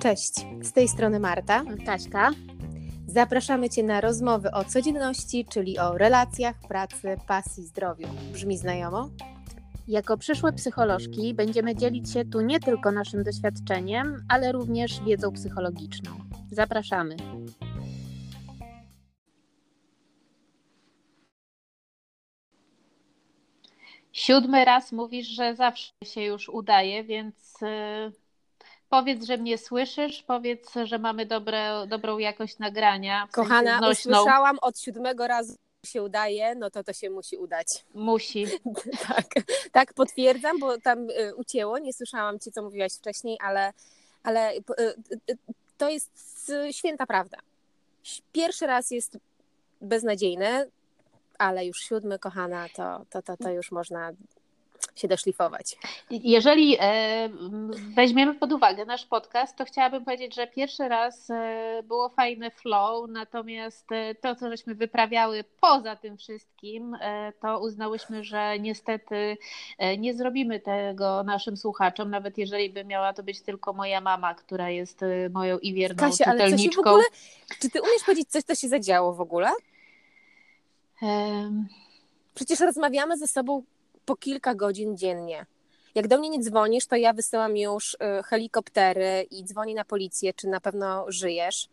Cześć, z tej strony Marta. Kaśka. Zapraszamy Cię na rozmowy o codzienności, czyli o relacjach, pracy, pasji, zdrowiu. Brzmi znajomo? Jako przyszłe psycholożki będziemy dzielić się tu nie tylko naszym doświadczeniem, ale również wiedzą psychologiczną. Zapraszamy. Siódmy raz mówisz, że zawsze się już udaje, więc yy, powiedz, że mnie słyszysz, powiedz, że mamy dobre, dobrą jakość nagrania. Kochana, znośną. usłyszałam od siódmego razu się udaje, no to to się musi udać. Musi. tak, tak, potwierdzam, bo tam y, ucięło, nie słyszałam Ci, co mówiłaś wcześniej, ale, ale y, y, to jest y, święta prawda. Pierwszy raz jest beznadziejny, ale już siódmy, kochana, to, to, to, to już można się doszlifować. Jeżeli e, weźmiemy pod uwagę nasz podcast, to chciałabym powiedzieć, że pierwszy raz e, było fajne flow, natomiast e, to, co żeśmy wyprawiały poza tym wszystkim, to uznałyśmy, że niestety nie zrobimy tego naszym słuchaczom, nawet jeżeli by miała to być tylko moja mama, która jest moją i wierną Kasia, ale co się w czytelniczką. ogóle, czy Ty umiesz powiedzieć coś, co się zadziało w ogóle? Przecież rozmawiamy ze sobą po kilka godzin dziennie. Jak do mnie nie dzwonisz, to ja wysyłam już y, helikoptery i dzwonię na policję, czy na pewno żyjesz.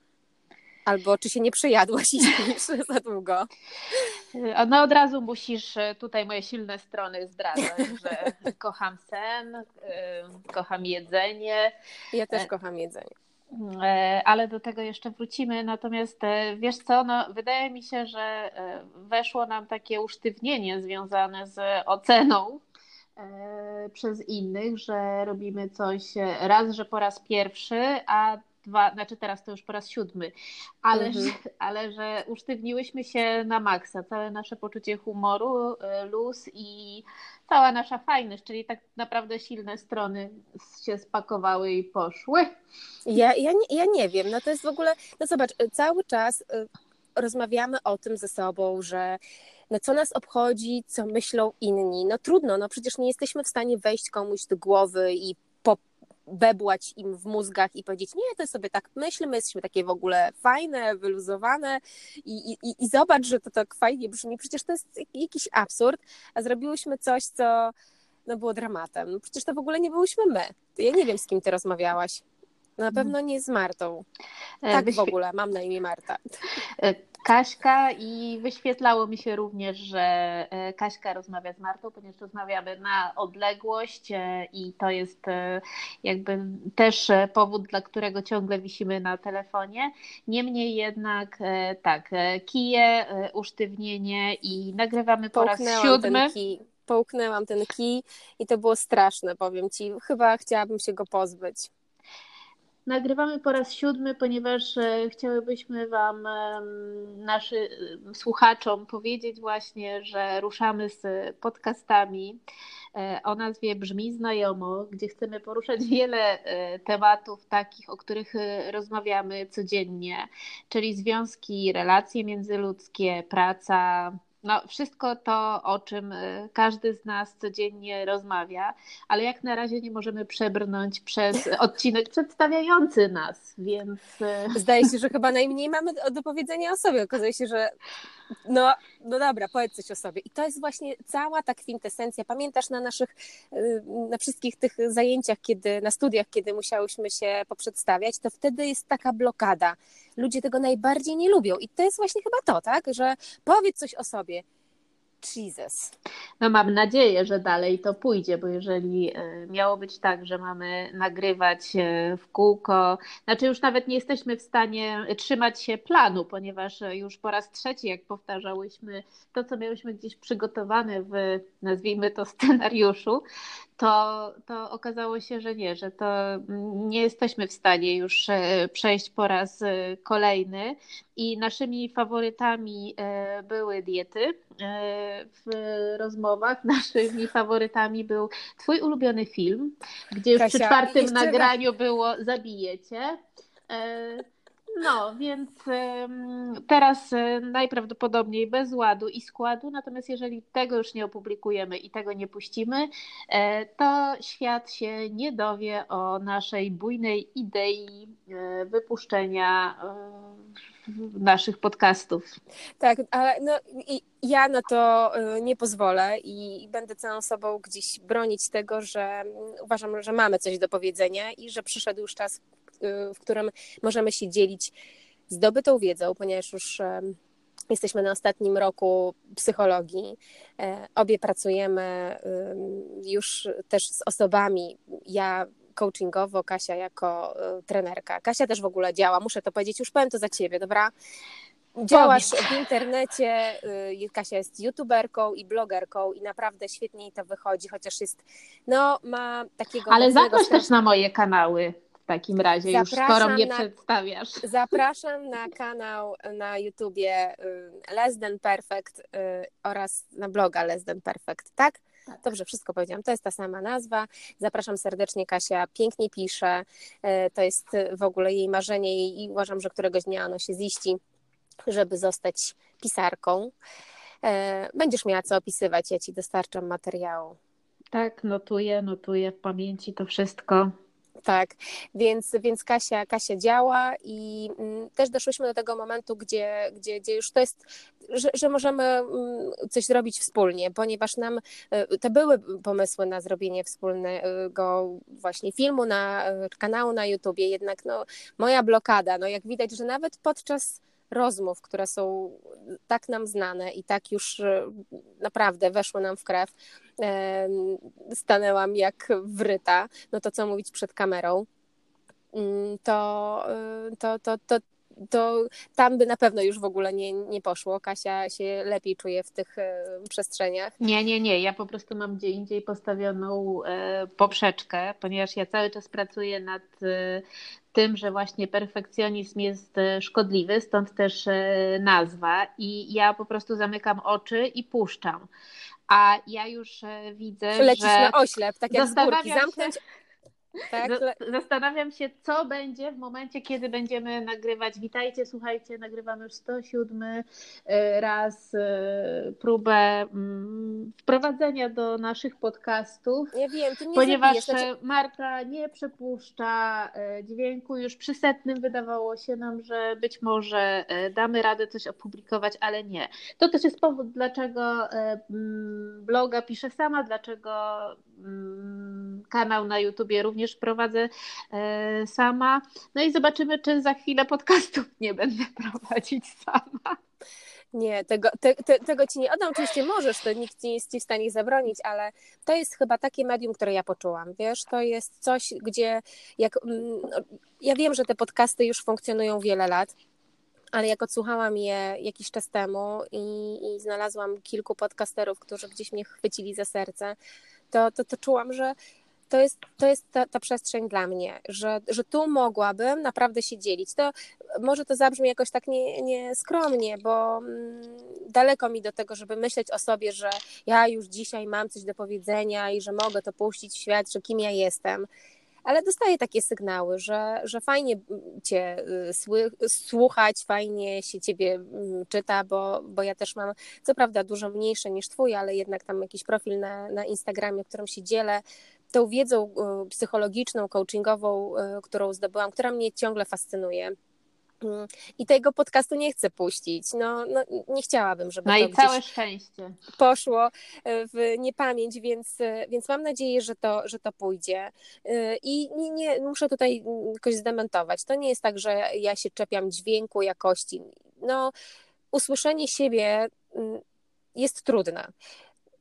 Albo czy się nie przejadłaś i śpisz za długo. A No od razu musisz e, tutaj moje silne strony zdradzać, że kocham sen, e, kocham jedzenie, Ja też E, kocham jedzenie. E, ale do tego jeszcze wrócimy. Natomiast e, wiesz co, no, wydaje mi się, że e, weszło nam takie usztywnienie związane z oceną przez innych, że robimy coś raz, że po raz pierwszy, a dwa, znaczy teraz to już po raz siódmy, ale, Mhm. że, ale że usztywniłyśmy się na maksa, całe nasze poczucie humoru, e, luz i cała nasza fajność, czyli tak naprawdę silne strony się spakowały i poszły. Ja, ja, nie, ja nie wiem, no to jest w ogóle, no zobacz, y, cały czas y, rozmawiamy o tym ze sobą, że no co nas obchodzi, co myślą inni. No trudno, no przecież nie jesteśmy w stanie wejść komuś do głowy i pobebłać im w mózgach i powiedzieć, nie, to sobie tak myślmy, jesteśmy takie w ogóle fajne, wyluzowane i, i, i zobacz, że to tak fajnie brzmi. Przecież to jest jakiś absurd, a zrobiłyśmy coś, co no, było dramatem. No, przecież to w ogóle nie byłyśmy my. Ja nie wiem, z kim ty rozmawiałaś. Na pewno nie z Martą. E, Tak w ogóle, mam na imię Marta. Kaśka i wyświetlało mi się również, że e, Kaśka rozmawia z Martą, ponieważ rozmawiamy na odległość e, i to jest e, jakby też powód, dla którego ciągle wisimy na telefonie. Niemniej jednak tak, kije, usztywnienie i nagrywamy po raz Połknęłam siódmy. ten kij. Połknęłam ten kij i to było straszne, powiem ci. Chyba chciałabym się go pozbyć. Nagrywamy po raz siódmy, ponieważ e, chciałybyśmy Wam, naszym słuchaczom, powiedzieć właśnie, że ruszamy z podcastami e, o nazwie Brzmi Znajomo, gdzie chcemy poruszać wiele e, tematów takich, o których e, rozmawiamy codziennie, czyli związki, relacje międzyludzkie, praca. No, wszystko to, o czym e, każdy z nas codziennie rozmawia, ale jak na razie nie możemy przebrnąć przez odcinek przedstawiający nas, więc e, Zdaje się, że chyba najmniej mamy do- do powiedzenia o sobie. Okazuje się, że no, no dobra, powiedz coś o sobie. I to jest właśnie cała ta kwintesencja. Pamiętasz na naszych, y, na wszystkich tych zajęciach, kiedy, na studiach, kiedy musiałyśmy się poprzedstawiać, to wtedy jest taka blokada. Ludzie tego najbardziej nie lubią. I to jest właśnie chyba to, tak? Że powiedz coś o sobie. Jesus. no mam nadzieję, że dalej to pójdzie, bo jeżeli e, miało być tak, że mamy nagrywać e, w kółko, znaczy już nawet nie jesteśmy w stanie trzymać się planu, ponieważ e, już po raz trzeci, jak powtarzałyśmy to, co miałyśmy gdzieś przygotowane w, nazwijmy to, scenariuszu, to, to okazało się, że nie, że to mm, nie jesteśmy w stanie już e, przejść po raz e, kolejny. I naszymi faworytami e, były diety e, w rozmowach. Naszymi faworytami był Twój ulubiony film, gdzie już przy Kasia, czwartym jeszcze- nagraniu było Zabijecie. E, No, więc teraz e, najprawdopodobniej bez ładu i składu, natomiast jeżeli tego już nie opublikujemy i tego nie puścimy, e, to świat się nie dowie o naszej bujnej idei wypuszczenia naszych podcastów. Tak, ale no, ja na to nie pozwolę i będę całą sobą gdzieś bronić tego, że uważam, że mamy coś do powiedzenia i że przyszedł już czas, Y, w którym możemy się dzielić zdobytą wiedzą, ponieważ już jesteśmy na ostatnim roku psychologii. E, obie pracujemy już też z osobami. Ja coachingowo, Kasia jako y, trenerka. Kasia też w ogóle działa, muszę to powiedzieć, już powiem to za ciebie, dobra? Działasz w internecie, y, Kasia jest youtuberką i blogerką i naprawdę świetnie jej to wychodzi, chociaż jest, no ma takiego... Ale zaproś też na moje kanały w takim razie, zapraszam już skoro mnie na, przedstawiasz. Zapraszam na kanał na YouTubie y, Less Than Perfect oraz na bloga Less Than Perfect, tak? Dobrze, wszystko powiedziałam. To jest ta sama nazwa. Zapraszam serdecznie. Kasia pięknie pisze. Y, to jest w ogóle jej marzenie i uważam, że któregoś dnia ono się ziści, żeby zostać pisarką. Będziesz miała co opisywać, ja ci dostarczam materiału. Tak, notuję, notuję w pamięci to wszystko. Tak, więc, więc Kasia, Kasia działa i mm, też doszłyśmy do tego momentu, gdzie, gdzie, gdzie już to jest, że, że możemy mm, coś zrobić wspólnie, ponieważ nam y, to były pomysły na zrobienie wspólnego właśnie filmu, na y, kanału na YouTubie, jednak no, moja blokada, no jak widać, że nawet podczas rozmów, które są tak nam znane i tak już y, naprawdę weszły nam w krew, stanęłam jak wryta, no to co mówić przed kamerą, mm, to, y, to, to, to, to tam by na pewno już w ogóle nie, nie poszło. Kasia się lepiej czuje w tych przestrzeniach. Nie, nie, nie. Ja po prostu mam gdzie indziej postawioną e, poprzeczkę, ponieważ ja cały czas pracuję nad e, tym, że właśnie perfekcjonizm jest e, szkodliwy, stąd też nazwa. I ja po prostu zamykam oczy i puszczam. A ja już widzę, Lecisz że... na oślep, tak jak z górki. Zamknąć, się tak? Zastanawiam się, co będzie w momencie, kiedy będziemy nagrywać. Witajcie, słuchajcie, nagrywamy już 107 e, raz e, próbę mm, wprowadzenia do naszych podcastów. Ja wiem, ty nie ponieważ znaczy... Marta nie przepuszcza e, dźwięku. Już przy setnym wydawało się nam, że być może damy radę coś opublikować, ale nie. To też jest powód, dlaczego bloga piszę sama, dlaczego mm, kanał na YouTubie również również prowadzę e, sama. No i zobaczymy, czy za chwilę podcastów nie będę prowadzić sama. Nie, tego, te, te, tego ci nie oddam. Oczywiście możesz, to nikt nie jest ci w stanie zabronić, ale to jest chyba takie medium, które ja poczułam. Wiesz, to jest coś, gdzie jak. Mm, ja wiem, że te podcasty już funkcjonują wiele lat, ale jak odsłuchałam je jakiś czas temu i, i znalazłam kilku podcasterów, którzy gdzieś mnie chwycili za serce, to, to, to czułam, że to jest, to jest ta, ta, przestrzeń dla mnie, że, że tu mogłabym naprawdę się dzielić. To może to zabrzmi jakoś tak nie, nie skromnie, bo mm, daleko mi do tego, żeby myśleć o sobie, że ja już dzisiaj mam coś do powiedzenia i że mogę to puścić w świat, że kim ja jestem ale dostaję takie sygnały, że, że fajnie Cię y, słuchać, fajnie się Ciebie mm, czyta, bo, bo ja też mam, co prawda, dużo mniejsze niż Twój, ale jednak tam jakiś profil na, na Instagramie, którym się dzielę tą wiedzą y, psychologiczną, coachingową, y, którą zdobyłam, która mnie ciągle fascynuje. Mm, I tego podcastu nie chcę puścić. No, no nie chciałabym, żeby no to i całe szczęście. poszło e, w niepamięć, więc, e, więc mam nadzieję, że to, że to pójdzie. E, I nie, nie, muszę tutaj jakoś zdementować. To nie jest tak, że ja się czepiam dźwięku, jakości. No, usłyszenie siebie mm, jest trudne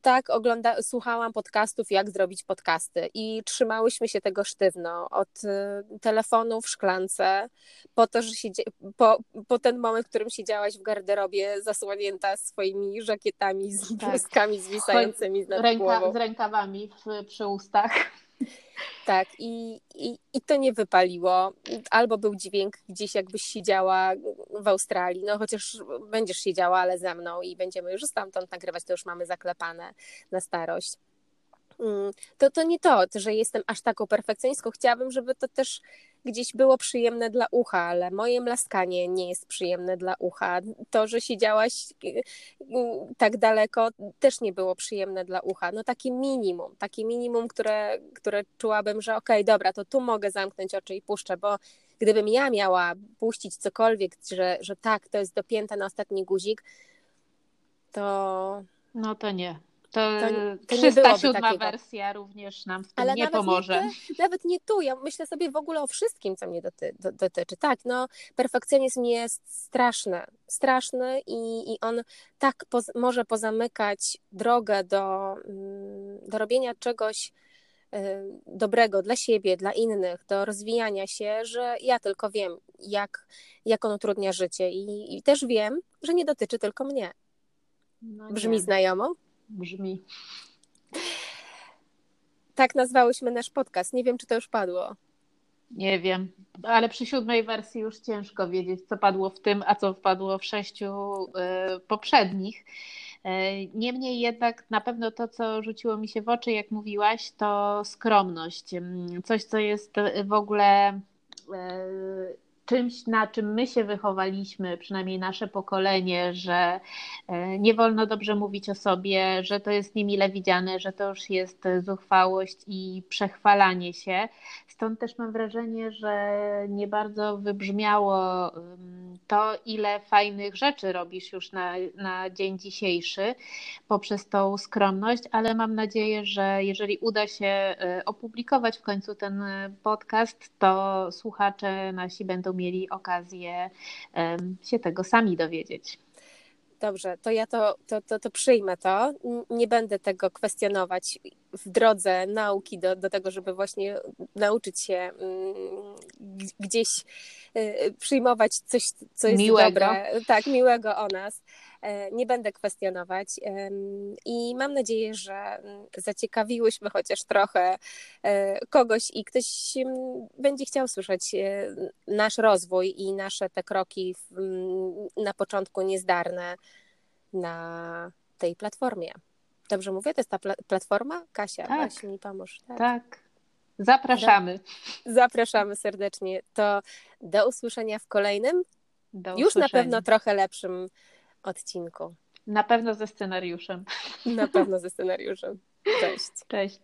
tak ogląda, słuchałam podcastów, jak zrobić podcasty i trzymałyśmy się tego sztywno, od y, telefonu w szklance, po to, że się, po, po ten moment, w którym siedziałaś w garderobie zasłonięta swoimi żakietami z tak. bluzkami zwisającymi nad Ręka, głową. Z rękawami w, przy ustach. Tak, i, i, i to nie wypaliło. Albo był dźwięk gdzieś, jakbyś siedziała w Australii, no chociaż będziesz siedziała, ale ze mną i będziemy już stamtąd nagrywać, to już mamy zaklepane na starość. Mm, to, to nie to, że jestem aż taką perfekcjonistką. Chciałabym, żeby to też gdzieś było przyjemne dla ucha, ale moje mlaskanie nie jest przyjemne dla ucha. To, że siedziałaś y, y, tak daleko, też nie było przyjemne dla ucha. No takie minimum, takie minimum, które, które czułabym, że okej, okay, dobra, to tu mogę zamknąć oczy i puszczę, bo gdybym ja miała puścić cokolwiek, że, że tak, to jest dopięte na ostatni guzik, to... No to nie. To, to, to 307 wersja również nam w tym Ale nie pomoże. Nie, nawet nie tu. Ja myślę sobie w ogóle o wszystkim, co mnie doty, do, dotyczy. Tak, no, perfekcjonizm jest straszny. Straszny i, i on tak poz, może pozamykać drogę do, mm, do robienia czegoś y, dobrego dla siebie, dla innych, do rozwijania się, że ja tylko wiem, jak, jak on utrudnia życie. I, i też wiem, że nie dotyczy tylko mnie. No Brzmi znajomo? Brzmi. Tak nazwałyśmy nasz podcast. Nie wiem, czy to już padło. Nie wiem, ale przy siódmej wersji już ciężko wiedzieć, co padło w tym, a co wpadło w sześciu y, poprzednich. Y, niemniej jednak na pewno to, co rzuciło mi się w oczy, jak mówiłaś, to skromność. Coś, co jest w ogóle y, czymś, na czym my się wychowaliśmy, przynajmniej nasze pokolenie, że e, nie wolno dobrze mówić o sobie, że to jest niemile widziane, że to już jest zuchwałość i przechwalanie się. Stąd też mam wrażenie, że nie bardzo wybrzmiało to, ile fajnych rzeczy robisz już na, na dzień dzisiejszy poprzez tą skromność, ale mam nadzieję, że jeżeli uda się e, opublikować w końcu ten podcast, to słuchacze nasi będą mieli okazję się tego sami dowiedzieć. Dobrze, to ja to, to, to, to przyjmę to. Nie będę tego kwestionować w drodze nauki do, do tego, żeby właśnie nauczyć się mm, gdzieś y, przyjmować coś, co jest miłego. dobre, tak, miłego o nas. E, nie będę kwestionować i mam nadzieję, że mm, zaciekawiłyśmy chociaż trochę e, kogoś i ktoś mm, będzie chciał słyszeć e, nasz rozwój i nasze te kroki na początku niezdarne na tej platformie. Dobrze mówię? To jest ta platforma? Kasia, tak. Mi pomóż. Tak. tak. Zapraszamy. Zapraszamy serdecznie. To do usłyszenia w kolejnym, do już na pewno trochę lepszym odcinku. Na pewno ze scenariuszem. Na pewno ze scenariuszem. Cześć. Cześć.